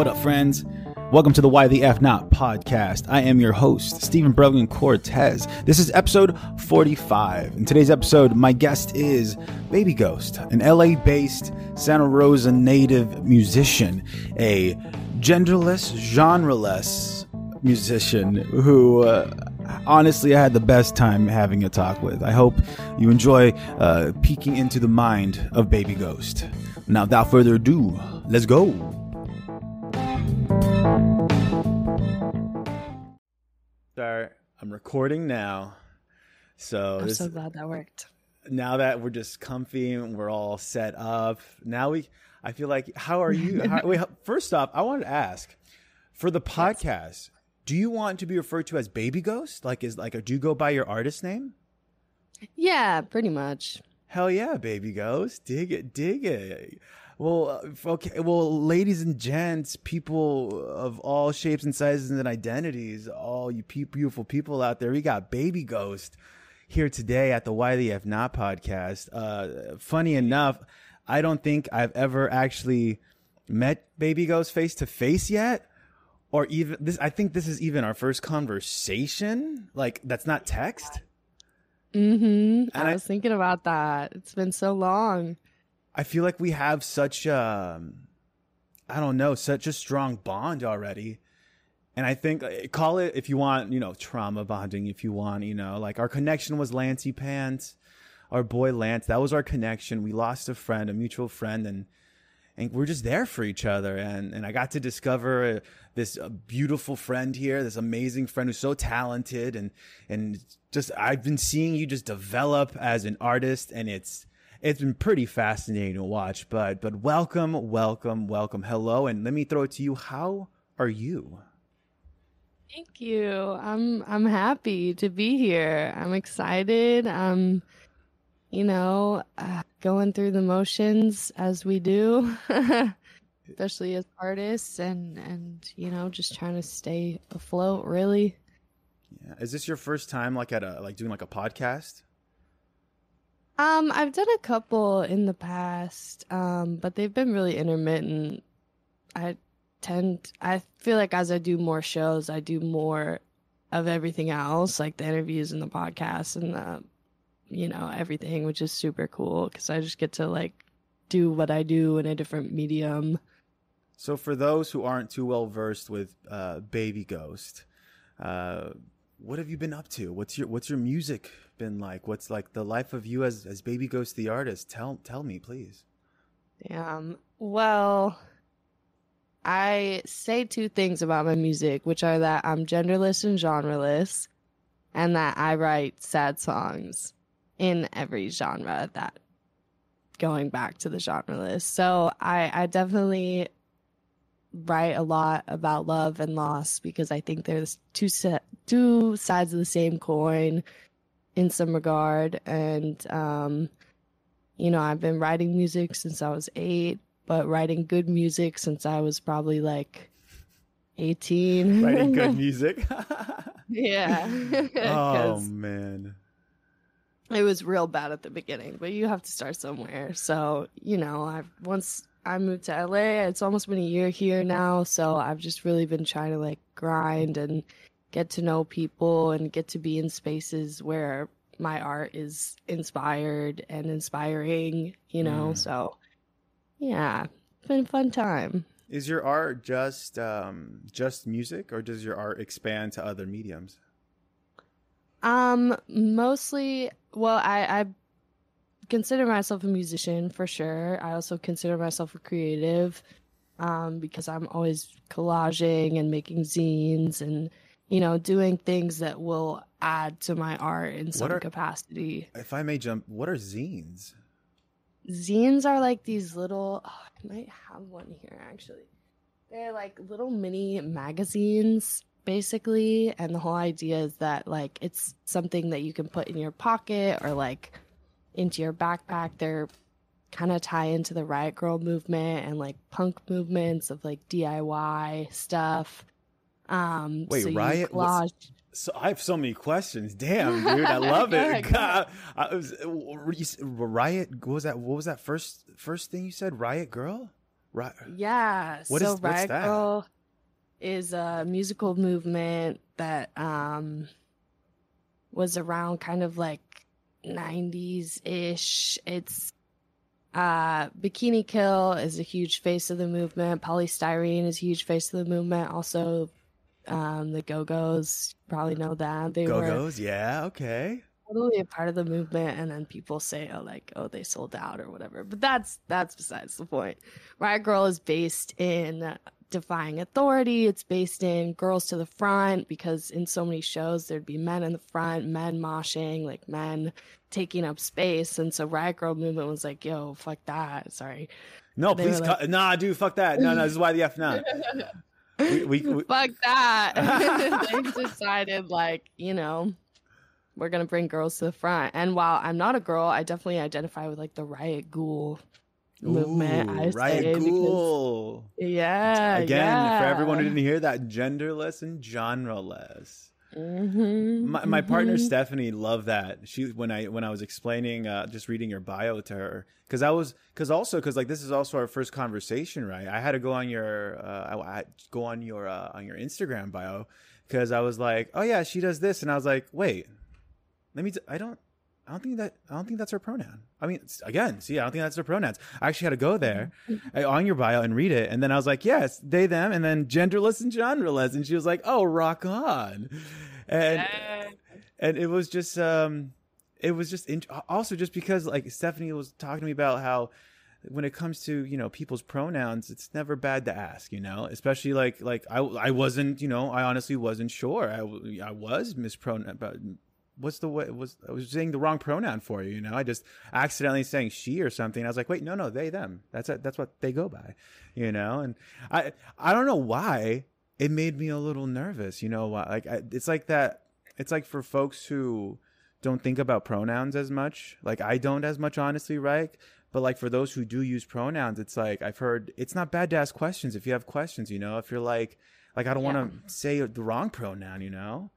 What up, friends? Welcome to the Why the F Not podcast. I am your host, Stephen Brogan Cortez. This is episode 45. In today's episode, my guest is Baby Ghost, an LA based Santa Rosa native musician, a genderless, genreless musician who. Uh, honestly, I had the best time having a talk with. I hope you enjoy uh, peeking into the mind of Baby Ghost. Now, without further ado, let's go. I'm recording now. So I'm this, so glad that worked. now that we're just comfy and we're all set up, now we. I feel like. How are you? How, wait, first off, I wanted to ask for the podcast. Do you want to be referred to as Baby Ghost? Like, is like, do you go by your artist name? Yeah, pretty much. Hell yeah, Baby Ghost, dig it, dig it. Well, uh, okay. Well, ladies and gents, people of all shapes and sizes and identities, all you pe- beautiful people out there, we got Baby Ghost here today at the Why the F Not podcast. Uh, funny enough, I don't think I've ever actually met Baby Ghost face to face yet, or even this. I think this is even our first conversation. Like that's not text. Mm-hmm. And I I- was thinking about that. It's been so long. I feel like we have such um I don't know, such a strong bond already. And I think uh, call it if you want, you know, trauma bonding if you want, you know, like our connection was Lancey Pants, our boy Lance, that was our connection. We lost a friend, a mutual friend and and we're just there for each other and and I got to discover uh, this uh, beautiful friend here, this amazing friend who's so talented and and just I've been seeing you just develop as an artist and it's it's been pretty fascinating to watch but but welcome welcome welcome hello and let me throw it to you how are you Thank you. I'm I'm happy to be here. I'm excited. I'm, you know, uh, going through the motions as we do, especially as artists, and and you know, just trying to stay afloat. Really. yeah. is this your first time like at a like doing like a podcast Um, I've done a couple in the past, um, but they've been really intermittent. I tend, I feel like as I do more shows, I do more of everything else, like the interviews and the podcasts and the, you know, everything, which is super cool because I just get to like do what I do in a different medium. so for those who aren't too well versed with uh baby ghost uh what have you been up to what's your what's your music been like what's like the life of you as as baby ghost the artist tell tell me please Damn. Well, I say two things about my music, which are that I'm genderless and genreless, and that I write sad songs in every genre that going back to the genreless. So I, I definitely write a lot about love and loss because I think there's two set two sides of the same coin in some regard. And um you know, I've been writing music since I was eight, but writing good music since I was probably like 18. writing good music yeah. oh, man it was real bad at the beginning, but you have to start somewhere. So, you know, I've once I moved to LA, it's almost been a year here now. So I've just really been trying to like grind and get to know people and get to be in spaces where my art is inspired and inspiring, you know. Mm. So, yeah, it's been a fun time. Is your art just um, just music, or does your art expand to other mediums? Um, mostly, well, I, I consider myself a musician for sure. I also consider myself a creative, um, because I'm always collaging and making zines and, you know, doing things that will add to my art in some are- capacity. If I may jump, what are zines? Zines are like these little, oh, I might have one here actually. They're like little mini magazines basically, and the whole idea is that like it's something that you can put in your pocket or like into your backpack. They're kind of tie into the Riot Girl movement and like punk movements of like DIY stuff. Um, Wait, so Riot- what's- collage- So I have so many questions. Damn, dude, I love it. God, I was, were you s- riot. What was that? What was that first first thing you said? Riot girl. Right. Yeah. What so is- Riot that? Girl is a musical movement that um was around kind of like 90s ish. It's uh Bikini Kill is a huge face of the movement. Poly Styrene is a huge face of the movement. Also um the Go-Go's probably know that. They Go were Go's. Yeah. Okay. totally a part of the movement and then people say oh like oh they sold out or whatever but that's that's besides the point riot girl is based in defying authority it's based in girls to the front because in so many shows there'd be men in the front men moshing like men taking up space and so riot girl movement was like yo fuck that sorry No, please. like- cut nah, dude. Fuck that. No, no. This is why the F not. We, we, we, fuck that. They decided like you know we're gonna bring girls to the front. And while i'm not a girl i definitely identify with like the riot girl movement Ooh, i Riot say because yeah Again, for everyone who didn't hear that, genderless and genreless. Mhm, My, my partner mhm. Stephanie loved that. She when I when I was explaining, uh, just reading your bio to her, because I was because also because like this is also our first conversation, right? I had to go on your uh, I, I go on your uh, on your Instagram bio because I was like, oh yeah, she does this, and I was like, wait, let me. T- I don't. I don't think that. I don't think that's her pronoun. I mean, again, see, I don't think that's her pronouns. I actually had to go there uh, on your bio and read it, and then I was like, yes, they, them, and then genderless and genreless, and she was like, oh, rock on, and Yeah. and it was just um it was just in- also just because like stephanie was talking to me about how when it comes to you know people's pronouns it's never bad to ask you know especially like like i i wasn't you know i honestly wasn't sure i i was mispronoun but what's the way was i was saying the wrong pronoun for you you know? I just accidentally saying she or something. I was like wait no no they them. That's it that's what they go by you know? And i i don't know why it made me a little nervous you know why like I, it's like that it's like for folks who don't think about pronouns as much like i don't as much honestly right but like for those who do use pronouns it's like i've heard it's not bad to ask questions if you have questions you know? If you're like like i don't Yeah. want to say the wrong pronoun you know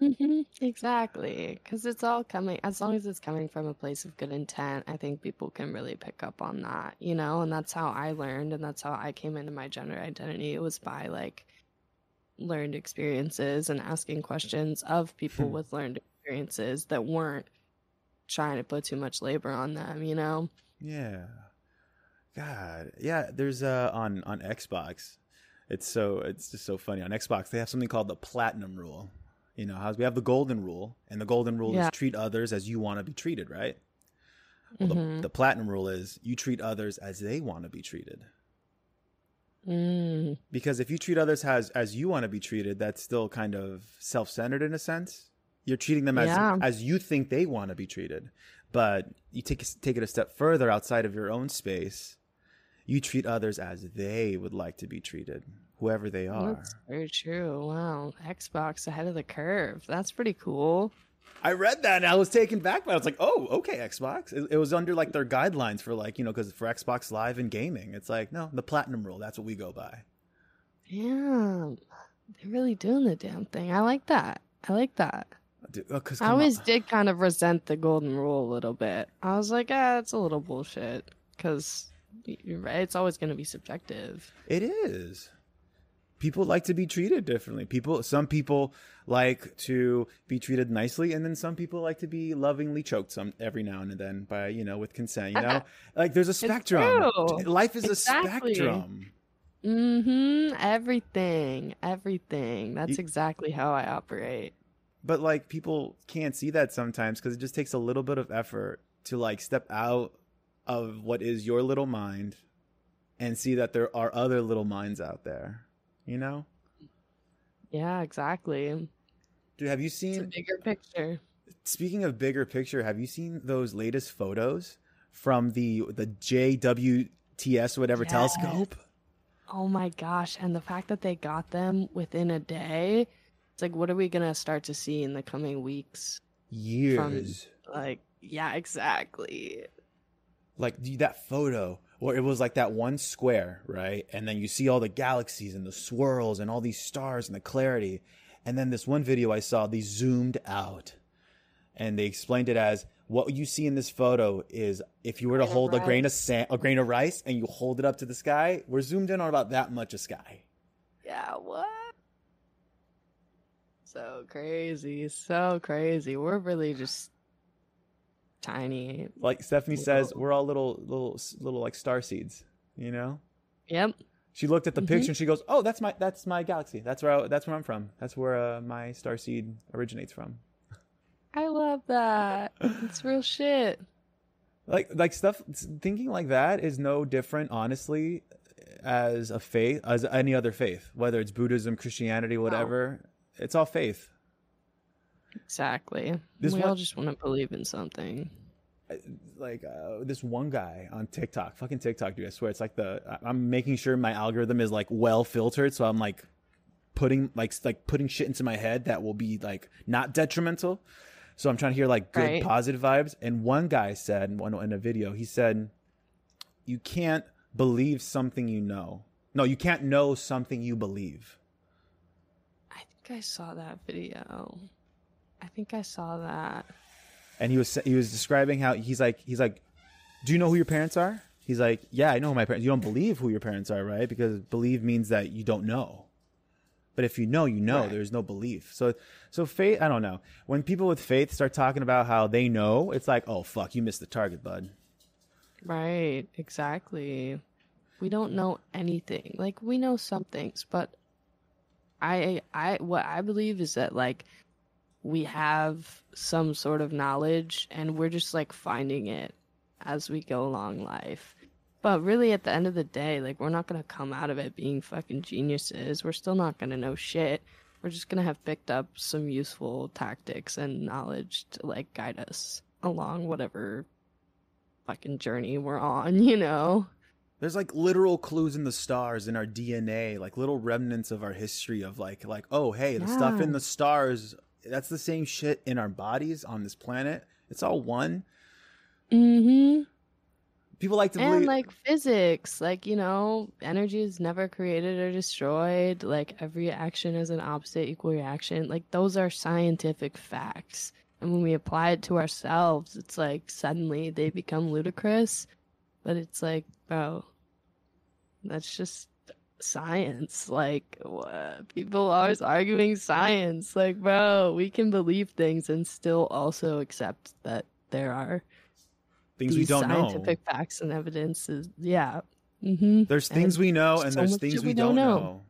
Mhm, exactly because it's all coming as long as it's coming from a place of good intent i think people can really pick up on that you know and that's how i learned and that's how i came into my gender identity it was by like learned experiences and asking questions of people Hmm. with learned experiences that weren't trying to put too much labor on them you know? Yeah. God yeah there's uh on on xbox it's so it's just so funny on xbox they have something called the platinum rule you know how we have the golden rule and the golden rule Yeah. is treat others as you want to be treated right Well, Mhm. the, the platinum rule is you treat others as they want to be treated. Mm, Because if you treat others as as you want to be treated, that's still kind of self centered in a sense. You're treating them as Yeah. as you think they want to be treated, but you take take it a step further outside of your own space. You treat others as they would like to be treated, whoever they are. that's very true wow xbox ahead of the curve that's pretty cool I read that and I was taken back by. it. I was like, "Oh, okay, Xbox." It, it was under like their guidelines for like you know because for Xbox Live and gaming, it's like no, the platinum rule. That's what we go by. Yeah. they're really doing the damn thing. I like that. I like that. Dude, 'cause I always on. did kind of resent the golden rule a little bit. I was like, ah, it's a little bullshit because right. It's always going to be subjective. It is. People like to be treated differently. People, some people like to be treated nicely, and then some people like to be lovingly choked some every now and then by you know with consent. You know, like there's a spectrum. Life is Exactly. a spectrum. Mm-hmm. Everything. Everything. That's exactly how I operate. But like people can't see that sometimes because it just takes a little bit of effort to like step out of what is your little mind and see that there are other little minds out there. You know, Yeah, exactly. dude, have you It's a seen? bigger picture. Speaking of bigger picture, have you seen those latest photos from the the JWTS whatever Yes. telescope? Oh my gosh. And the fact that they got them within a day, it's like, what are we going to start to see in the coming weeks? Years. Like, yeah, exactly. like that photo or it was like that one square right and then you see all the galaxies and the swirls and all these stars and the clarity and then this one video i saw they zoomed out and they explained it as what you see in this photo is if you were to hold a grain of sand, a grain of rice, and you hold it up to the sky, we're zoomed in on about that much of sky. Yeah, what? So crazy, so crazy. We're really just tiny. Like Stephanie says, we're all little, little, little like star seeds. You know. Yep. She looked at the Mhm. picture and she goes, "Oh, that's my that's my galaxy. That's where I, that's where I'm from. That's where uh, my star seed originates from." I love that. It's real shit. Like like stuff thinking like that is no different, honestly, as a faith as any other faith, whether it's Buddhism, Christianity, whatever. It's all faith. Exactly. This we one- all just want to believe in something. like uh, this one guy on TikTok, fucking TikTok, dude. I swear, it's like the I'm making sure my algorithm is like well filtered, so I'm like putting like like putting shit into my head that will be like not detrimental. So I'm trying to hear like good Right. positive vibes. And one guy said in, one, in a video, he said, "You can't believe something you know. No, you can't know something you believe." I think I saw that video. I think I saw that. and he was he was describing how he's like he's like, "Do you know who your parents are?" He's like, "Yeah, I know who my parents." You don't believe who your parents are, right? Because believe means that you don't know. But if you know, you know. Right. There's no belief. So so faith. I don't know. When people with faith start talking about how they know, it's like, "Oh fuck, you missed the target, bud." Right, exactly. We don't know anything. Like we know some things, but I I what I believe is that like we have some sort of knowledge and we're just like finding it as we go along life. But really at the end of the day, like we're not going to come out of it being fucking geniuses. We're still not going to know shit. We're just going to have picked up some useful tactics and knowledge to like guide us along whatever fucking journey we're on, you know? There's like literal clues in the stars in our DNA, like little remnants of our history of like like oh hey, the stuff in the stars, that's the same shit in our bodies on this planet. It's all one. Mm-hmm. People like to And believe like physics, like, you know, energy is never created or destroyed. Like every action is an opposite equal reaction. Like those are scientific facts. And when we apply it to ourselves, it's like suddenly they become ludicrous. But it's like, bro, that's just science. Like, what? people always arguing science. Like, bro, we can believe things and still also accept that there are things we don't know. scientific facts and evidences. Yeah. Mm-hmm. There's things we know and so there's things we, we don't don't know. know.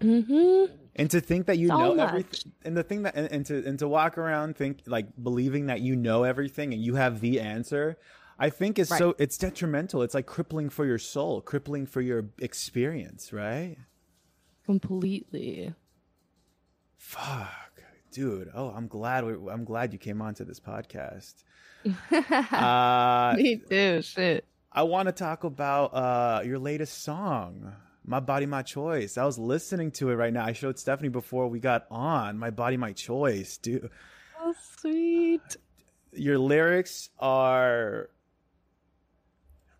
Mm-hmm. And to think that you So know much. everything, and the thing that, and, and to and to walk around think like believing that you know everything and you have the answer, I think is Right. so it's detrimental. It's like crippling for your soul, crippling for your experience, right? Completely. Fuck, dude. Oh, I'm glad. We, I'm glad you came onto this podcast. Uh, Me too. Shit. I want to talk about uh, your latest song, "My Body, My Choice." I was listening to it right now. I showed Stephanie before we got on. "My Body, My Choice," dude. Oh, sweet. Your lyrics are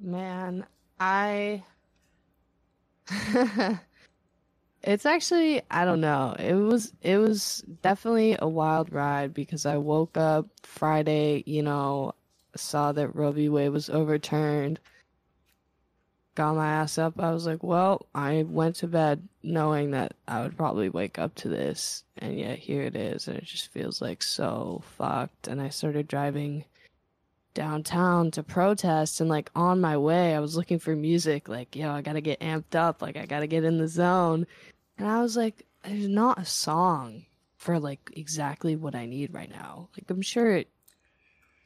Man, I. it's actually I don't know. It was it was definitely a wild ride because I woke up Friday, you know, saw that Roe v. Wade was overturned. Got my ass up. I was like, well, I went to bed knowing that I would probably wake up to this, and yet here it is, and it just feels like so fucked. And I started driving downtown to protest and like on my way I was looking for music like yo I got to get amped up like I got to get in the zone. And I was like there's not a song for like exactly what I need right now. Like I'm sure it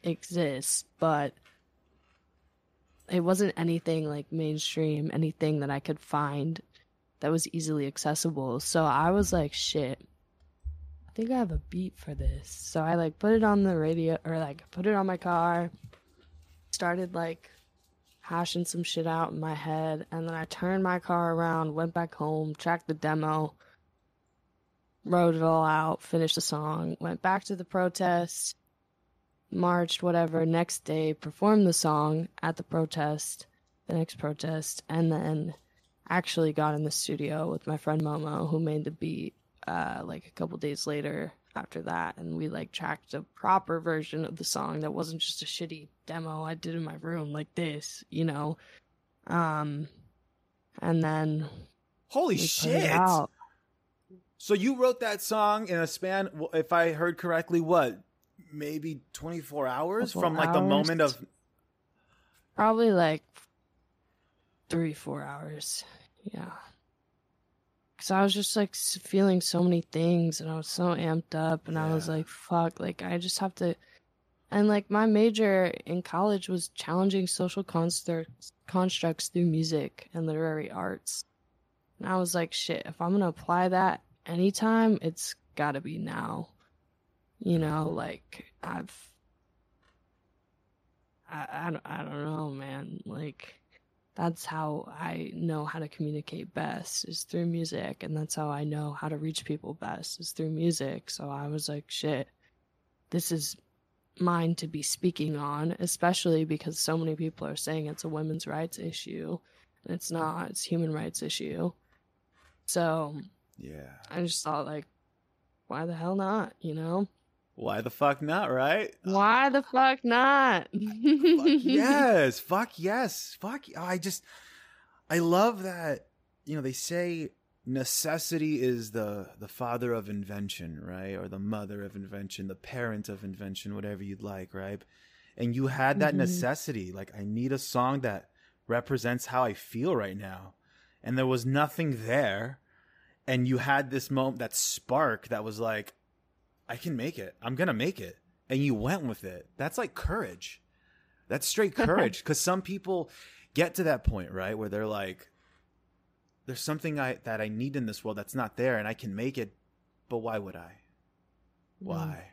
exists but it wasn't anything like mainstream anything that I could find that was easily accessible. So I was like shit think I have a beat for this. So I like put it on the radio or like put it on my car. Started like hashing some shit out in my head, and then I turned my car around, went back home, tracked the demo, wrote it all out, finished the song, went back to the protest, marched, whatever. Next day, performed the song at the protest, the next protest, and then actually got in the studio with my friend Momo, who made the beat uh, like a couple days later after that. And we like tracked a proper version of the song that wasn't just a shitty demo I did in my room like this, you know? Um, and then. Holy shit! So you wrote that song in a span, if I heard correctly, what maybe 24 hours from like hours. the moment of probably like three four hours yeah because i was just like feeling so many things and i was so amped up and yeah. i was like fuck like i just have to and like my major in college was challenging social constructs constructs through music and literary arts. And i was like shit if i'm gonna apply that anytime it's gotta be now. You know like i've I, I, I don't know man like that's how i know how to communicate best is through music and that's how i know how to reach people best is through music. So i was like shit this is mine to be speaking on especially because so many people are saying it's a women's rights issue and it's not it's human rights issue. So yeah. I just thought like why the hell not? You know why the fuck not, right? Why the fuck not? fuck yes. Fuck yes. Fuck. I just, I love that, you know, they say necessity is the the father of invention, right? Or the mother of invention, the parent of invention, whatever you'd like, right? And you had that mm-hmm. necessity. Like, I need a song that represents how I feel right now. And there was nothing there. And you had this moment, that spark that was like, I can make it. I'm going to make it. And you went with it. That's like courage. That's straight courage. Because some people get to that point, right? Where they're like, there's something I, that I need in this world that's not there and I can make it. But why would I? Why?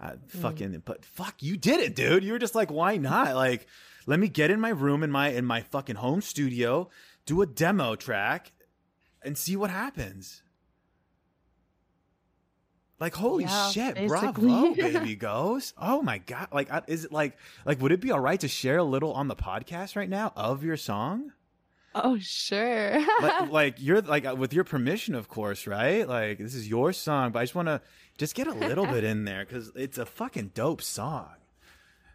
Mm. I fucking, but fuck, you did it, dude. You were just like, why not? Like, let me get in my room in my, in my fucking home studio, do a demo track and see what happens. Like holy yeah, shit, basically. bravo, baby ghost! Oh my god! Like, is it like like would it be all right to share a little on the podcast right now of your song? Oh sure. like, like, you're like uh, with your permission, of course, right? Like this is your song, but I just want to just get a little bit in there because it's a fucking dope song.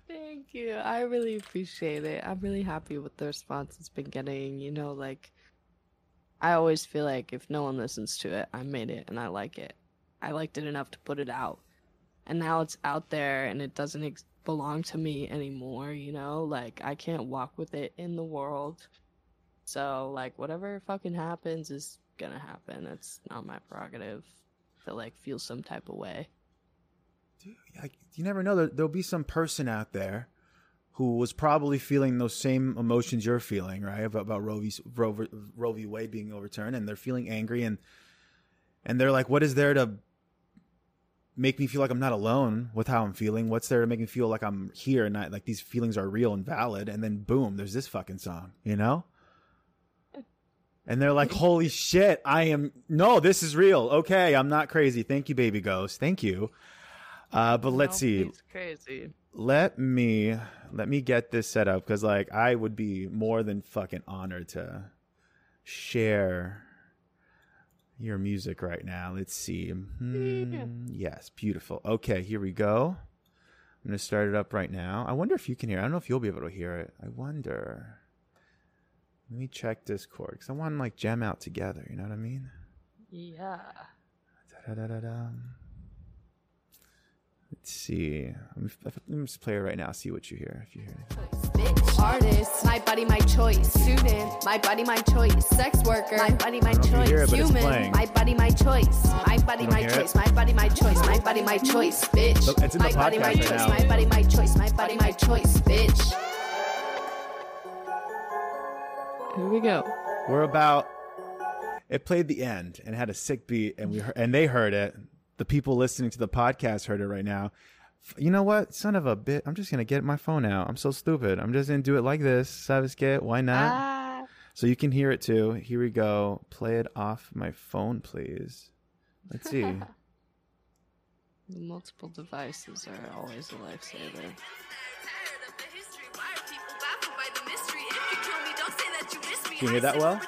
Thank you. I really appreciate it. I'm really happy with the response it's been getting. You know, like I always feel like if no one listens to it, I made it and I like it. I liked it enough to put it out. And now it's out there and it doesn't ex- belong to me anymore, you know? Like, I can't walk with it in the world. So, like, whatever fucking happens is gonna happen. It's not my prerogative to, like, feel some type of way. Dude, you never know. There, there'll be some person out there who was probably feeling those same emotions you're feeling, right? About, about Roe, v, Roe, Roe v. Wade being overturned, and they're feeling angry, and and they're like, "What is there to make me feel like I'm not alone with how I'm feeling? What's there to make me feel like I'm here and not like these feelings are real and valid? And then boom, there's this fucking song, you know? And they're like, holy shit, I am, no, this is real. Okay, I'm not crazy. Thank you, baby ghost. Thank you. Uh, but let's see. It's crazy. Let me, let me get this set up because like I would be more than fucking honored to share your music right now. Let's see. Hmm, yes, beautiful. Okay, here we go. I'm going to start it up right now. I wonder if you can hear. It. I don't know if you'll be able to hear it. I wonder. Let me check Discord because I want to like jam out together. You know what I mean? Yeah. Da-da-da-da-da. Let's see. Let me just play it right now. See what you hear. If you hear it. Artist, my body, my choice. Student, my body, my choice. Sex worker, my body, my choice. It, Human, my body, my choice. My body, my choice. It? My body, my choice. My body, my choice. Bitch. It's in my body, my right choice. Now. My body, my choice. My body, my choice. Bitch. Here we go. We're about. It played the end and had a sick beat, and we heard, and they heard it the people listening to the podcast heard it right now. You know what? Son of a bit. I'm just gonna get my phone out. I'm so stupid. I'm just gonna do it like this. Sabes que? Why not? Ah, So you can hear it too. Here we go. Play it off my phone, please. Let's see. the multiple devices are always a lifesaver. Can you hear that well?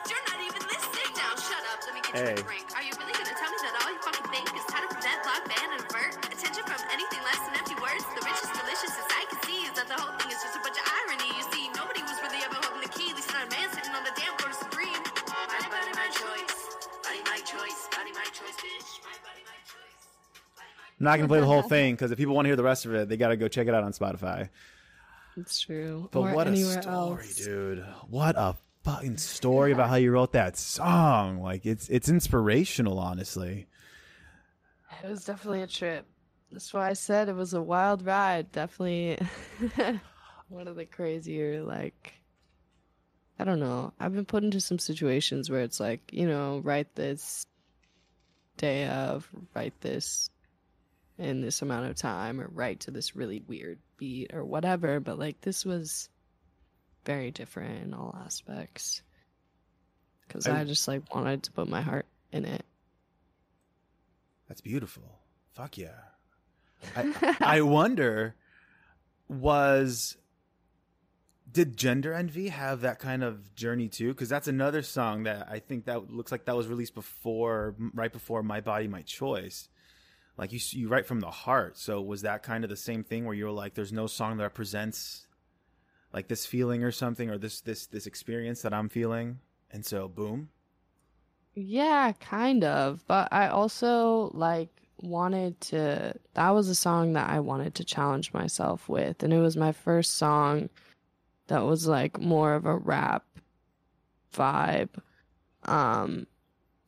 Hey. I'm not gonna play the whole thing because if people want to hear the rest of it, they gotta go check it out on Spotify. It's true. But or what a story, else. dude! What a fucking story about how you wrote that song. Like it's it's inspirational, honestly. It was definitely a trip. That's why I said it was a wild ride. Definitely one of the crazier, like, I don't know. I've been put into some situations where it's like, you know, write this day of, write this in this amount of time, or write to this really weird beat, or whatever. But, like, this was very different in all aspects. Because I- I just, like, wanted to put my heart in it. That's beautiful. Fuck yeah. I, I wonder was did gender envy have that kind of journey too because that's another song that i think that looks like that was released before right before my body my choice like you you write from the heart. So was that kind of the same thing where you were like there's no song that represents like this feeling or something or this this this experience that i'm feeling? And so boom. Yeah, kind of. But I also like wanted to that was a song that I wanted to challenge myself with. And it was my first song that was like more of a rap vibe um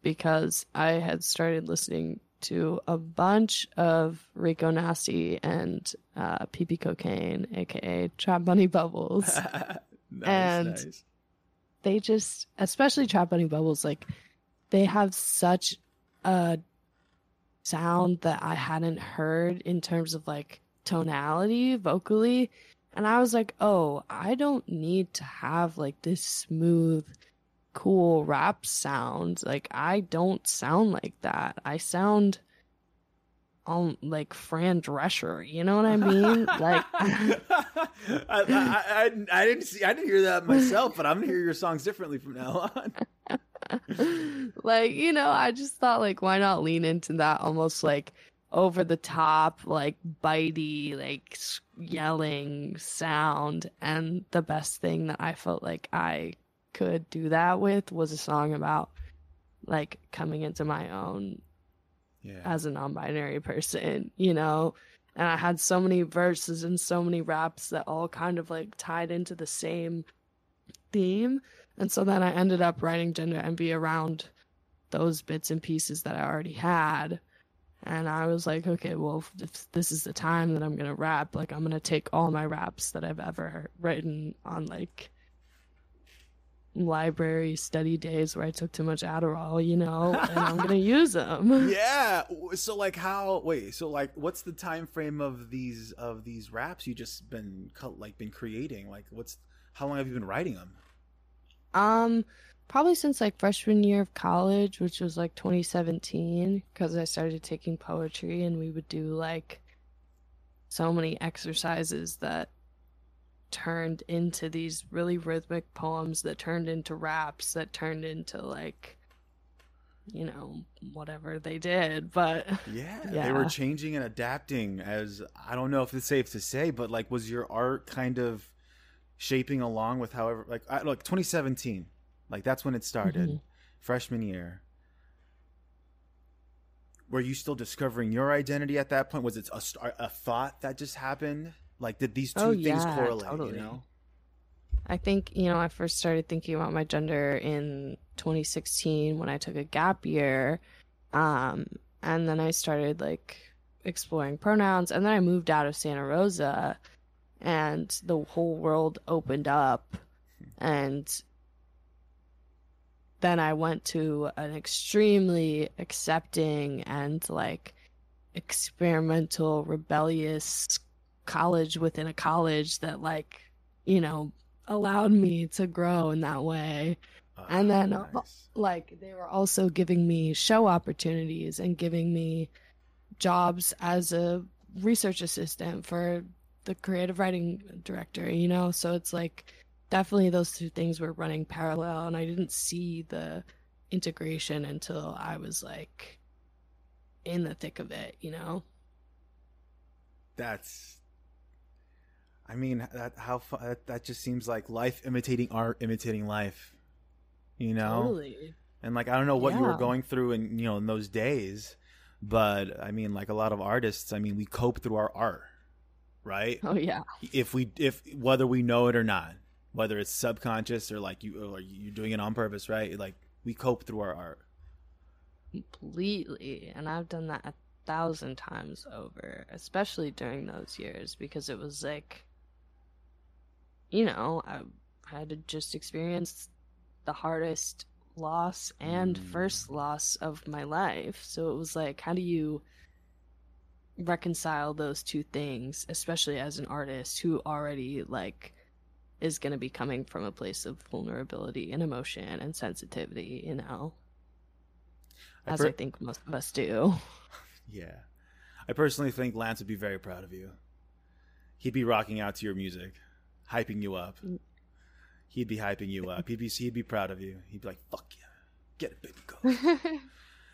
because I had started listening to a bunch of Rico Nasty and uh PP Cocaine aka Trap Bunny Bubbles nice, And- nice. they just especially trap bunny bubbles like they have such a sound that i hadn't heard in terms of like tonality vocally and i was like oh i don't need to have like this smooth cool rap sound like i don't sound like that. I sound um like fran drescher you know what i mean? Like I, I, I, I didn't see I didn't hear that myself, but I'm gonna hear your songs differently from now on. like you know i just thought like why not lean into that almost like over the top like bitey like yelling sound and the best thing that i felt like i could do that with was a song about like coming into my own Yeah. as a non-binary person, you know. And I had so many verses and so many raps that all kind of like tied into the same theme. And so then I ended up writing gender envy around those bits and pieces that I already had. And I was like, okay, well, if, if this is the time that I'm going to rap, like I'm going to take all my raps that I've ever written on like library study days where I took too much Adderall, you know, and I'm going to use them. yeah. So like how wait, so like what's the time frame of these of these raps you just been like been creating? Like what's how long have you been writing them? Um, probably since like freshman year of college, which was like 2017, because I started taking poetry and we would do like so many exercises that turned into these really rhythmic poems that turned into raps that turned into like you know whatever they did but Yeah, they were changing and adapting as I don't know if it's safe to say, but like was your art kind of shaping along with however like I, like 2017, like that's when it started, Mhm. freshman year. Were you still discovering your identity at that point? Was it a, a thought that just happened? Like, did these two Oh, things yeah, correlate? totally. You know, I think, you know, I first started thinking about my gender in 2016 when I took a gap year. Um, and then I started like exploring pronouns. And then I moved out of Santa Rosa and the whole world opened up. And then I went to an extremely accepting and like experimental, rebellious college within a college that like, you know, allowed me to grow in that way. And then, uh, nice. Like they were also giving me show opportunities and giving me jobs as a research assistant for the creative writing director, you know? So it's like definitely those two things were running parallel and I didn't see the integration until I was like in the thick of it, you know? that's i mean that how that, that just seems like life imitating art imitating life you know? Totally. and like i don't know what you were going through in you know in those days but i mean like a lot of artists i mean we cope through our art right? Oh yeah. if we if whether we know it or not whether it's subconscious or like you or you're doing it on purpose right? Like we cope through our art. Completely. And i've done that a thousand times over especially during those years because it was like you know i had to just experience the hardest loss and Mm. first loss of my life so it was like how do you reconcile those two things especially as an artist who already like is going to be coming from a place of vulnerability and emotion and sensitivity you know I as per- I think most of us do. Yeah. I personally think Lance would be very proud of you. He'd be rocking out to your music, hyping you up. Mm. He'd be hyping you up. He'd be he'd be proud of you. He'd be like, "Fuck yeah, get it, baby, go."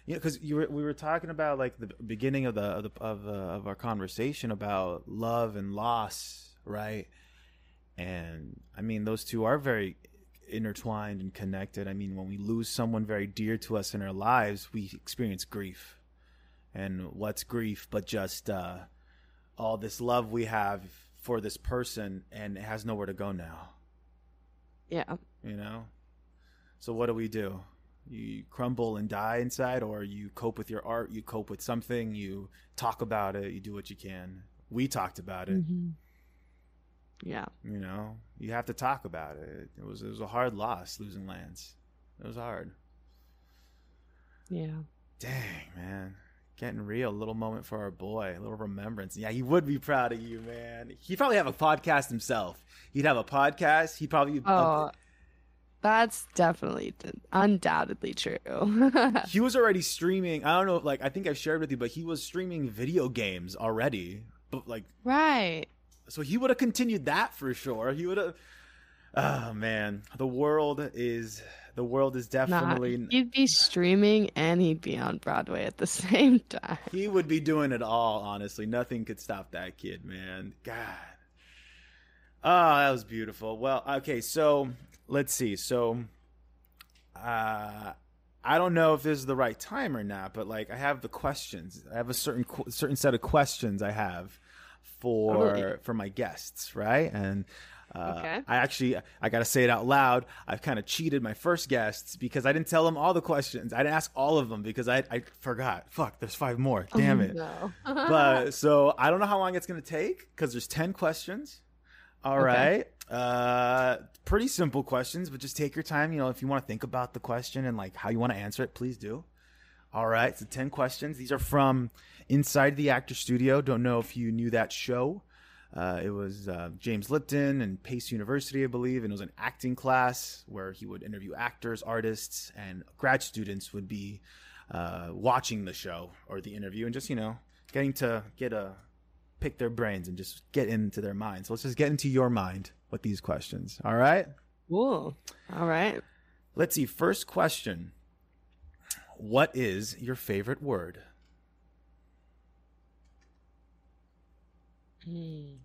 Yeah, because you were we were talking about like the beginning of the of the, of, uh, of our conversation about love and loss, right? And I mean, those two are very intertwined and connected. I mean, when we lose someone very dear to us in our lives, we experience grief. And what's grief but just uh, all this love we have for this person, and it has nowhere to go now. Yeah. you know? So what do we do? You crumble and die inside or you cope with your art you cope with something you talk about it you do what you can. We talked about it. Mhm. Yeah. you know? You have to talk about it. It was it was a hard loss losing lance. It was hard. Yeah. dang man getting real little moment for our boy a little remembrance yeah he would be proud of you man he'd probably have a podcast himself he'd have a podcast he'd probably Oh, that's definitely undoubtedly true. he was already streaming. I don't know, like I think I've shared with you, but he was streaming video games already. But like, right. so he would have continued that for sure. He would have. Oh ah, man, the world is the world is Nah, definitely. he'd be streaming and he'd be on Broadway at the same time. He would be doing it all. Honestly, nothing could stop that kid, man. God. Oh, that was beautiful. Well, okay, so let's see. So, uh, I don't know if this is the right time or not, but like I have the questions. I have a certain certain set of questions I have for Totally. for my guests, right? And uh, Okay. I actually I got to say it out loud. I've kind of cheated my first guests because I didn't tell them all the questions. I didn't ask all of them because I I forgot. Fuck, there's five more. Damn Oh, it. No. But so I don't know how long it's going to take because there's 10 questions. All right. Okay. Uh, pretty simple questions, but just take your time. You know, if you want to think about the question and like how you want to answer it, please do. All right. So 10 questions. These are from Inside the Actor Studio. Don't know if you knew that show. Uh, it was uh, James Lipton and Pace University, I believe, and it was an acting class where he would interview actors, artists, and grad students would be uh, watching the show or the interview and just you know getting to get a pick their brains and just get into their minds. So let's just get into your mind with these questions. All right. Cool. All right. Let's see. First question: What is your favorite word? Hmm.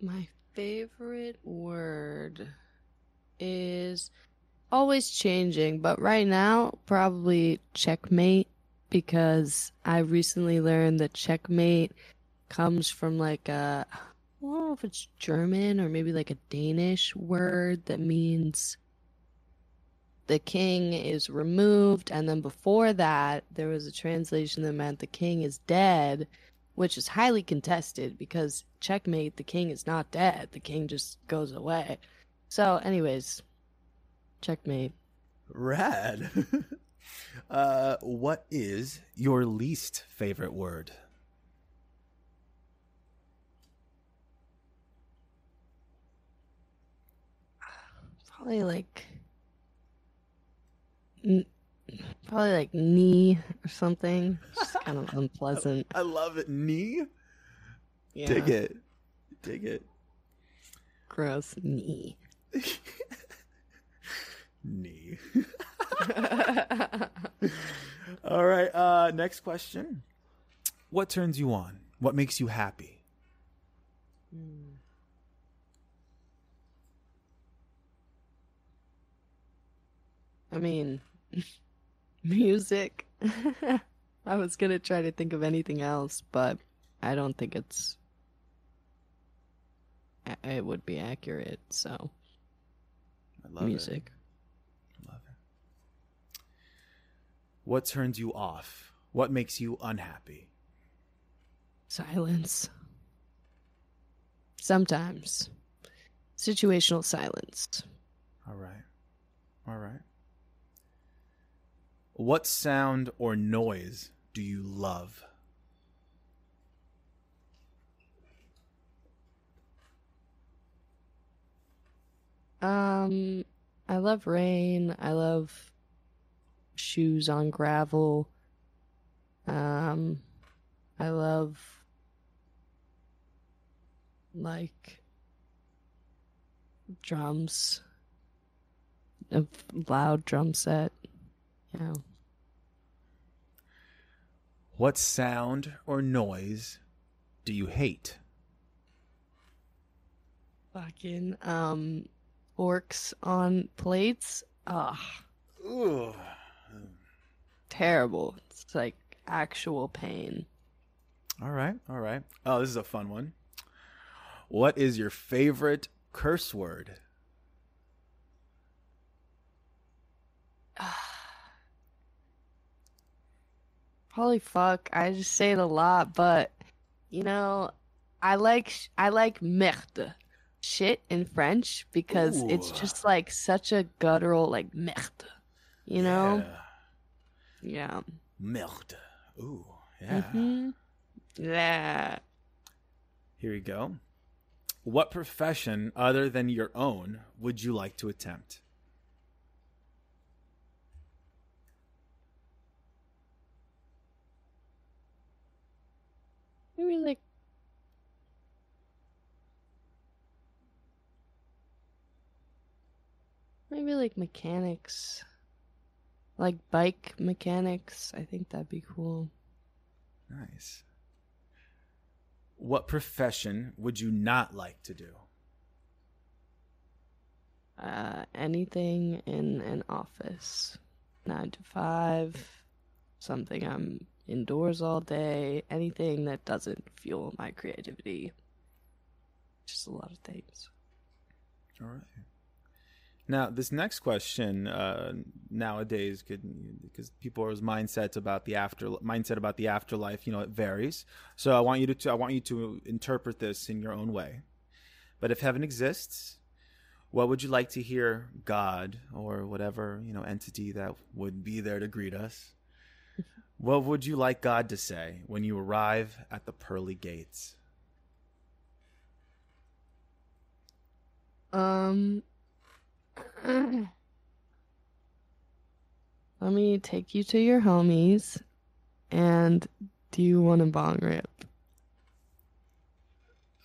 My favorite word is always changing, but right now, probably checkmate because I recently learned that checkmate comes from like a, I don't know if it's German or maybe like a Danish word that means the king is removed and then before that there was a translation that meant the king is dead which is highly contested because checkmate the king is not dead the king just goes away so anyways Checkmate. Rad. uh, what is your least favorite word? Probably like. N- Probably like knee or something. Just kind of unpleasant. I love it. Knee? Yeah. Dig it. Dig it. Gross. Knee. Knee. All right. Uh, next question. What turns you on? What makes you happy? I mean, music. I was gonna try to think of anything else, but I don't think it's. It would be accurate. So I love music. it. Love it. What turns you off? What makes you unhappy? Silence. Sometimes. Situational silence. All right. All right. What sound or noise do you love? Um, I love rain. I love shoes on gravel. Um, I love like drums, a loud drum set. Yeah. What sound or noise do you hate? Fucking um, forks on plates. Ugh, Ooh. terrible. It's like actual pain. All right. All right. Oh, this is a fun one. What is your favorite curse word? Probably fuck. I just say it a lot, but you know, I like sh- I like merde, shit in French because it's just like such a guttural like merde. You know? Yeah. Yeah. Merde. Ooh. Yeah. Mhm. Yeah. Here we go. What profession other than your own would you like to attempt? Maybe like maybe like mechanics. Like bike mechanics. I think that'd be cool. Nice. What profession would you not like to do? Uh, anything in an office, nine to five, something I'm indoors all day, anything that doesn't fuel my creativity. Just a lot of things. All right. Now, this next question uh, nowadays could because people's mindsets about the after mindset about the afterlife, you know, it varies. So I want you to I want you to interpret this in your own way. But if heaven exists, what would you like to hear God or whatever you know entity that would be there to greet us? What would you like God to say when you arrive at the pearly gates? Um, let me take you to your homies. And do you want a bong rip?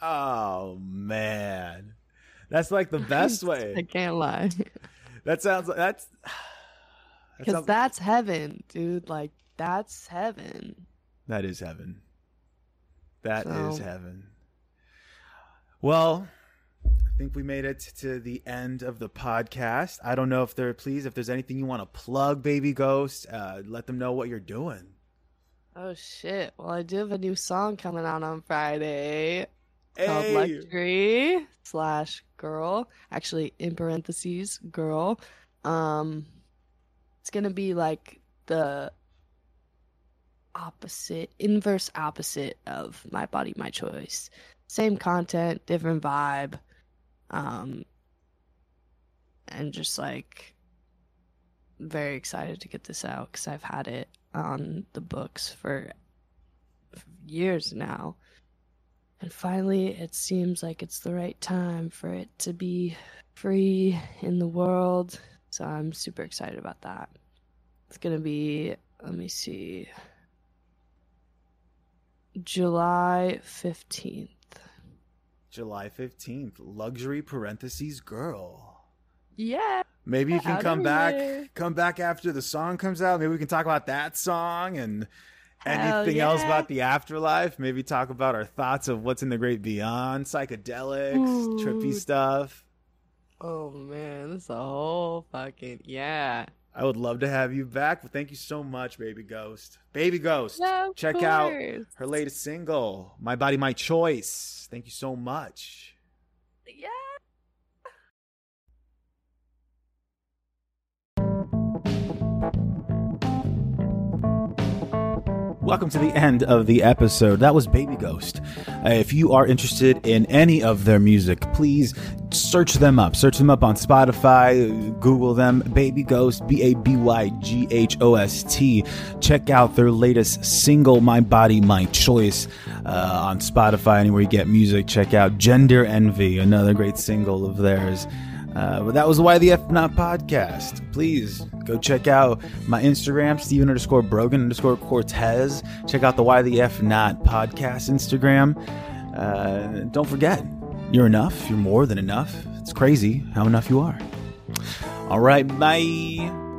Oh man, that's like the best way. I can't lie. That sounds like that's. that Because sounds- that's heaven, dude. Like, that's heaven. That is heaven. That is So- heaven. Well, I think we made it to the end of the podcast. I don't know if there, please, if there's anything you want to plug, Baby Ghost, uh, let them know what you're doing. Oh, shit. Well, I do have a new song coming out on Friday called Luxury slash Girl. Actually, in parentheses, Girl. Um, it's gonna be like the opposite, inverse opposite of My Body, My Choice. Same content, different vibe. Um, and just like very excited to get this out because I've had it on the books for, for years now. And finally, it seems like it's the right time for it to be free in the world. So I'm super excited about that. It's going to be, let me see, July 15th. July 15th, luxury parentheses girl. Yeah. Maybe you can Out come back everywhere. come back after the song comes out. Maybe we can talk about that song and Hell anything else about the afterlife. Maybe talk about our thoughts of what's in the great beyond, psychedelics, trippy stuff. Oh man, this is a whole fucking yeah. I would love to have you back, thank you so much, Baby Ghost. Baby Ghost. Yeah, Check out her latest single, My Body, My Choice. Thank you so much. Yeah. Welcome to the end of the episode. That was Baby Ghost. Uh, if you are interested in any of their music, please search them up. Search them up on Spotify, Google them. Baby Ghost, B A B Y G H O S T. Check out their latest single, My Body, My Choice, uh, on Spotify, anywhere you get music. Check out Gender Envy, another great single of theirs. Uh, but that was why the F Not podcast. Please go check out my Instagram, Steven underscore Brogan underscore Cortez. Check out the Why the F Not podcast Instagram. Uh, don't forget, you're enough. You're more than enough. It's crazy how enough you are. All right, bye.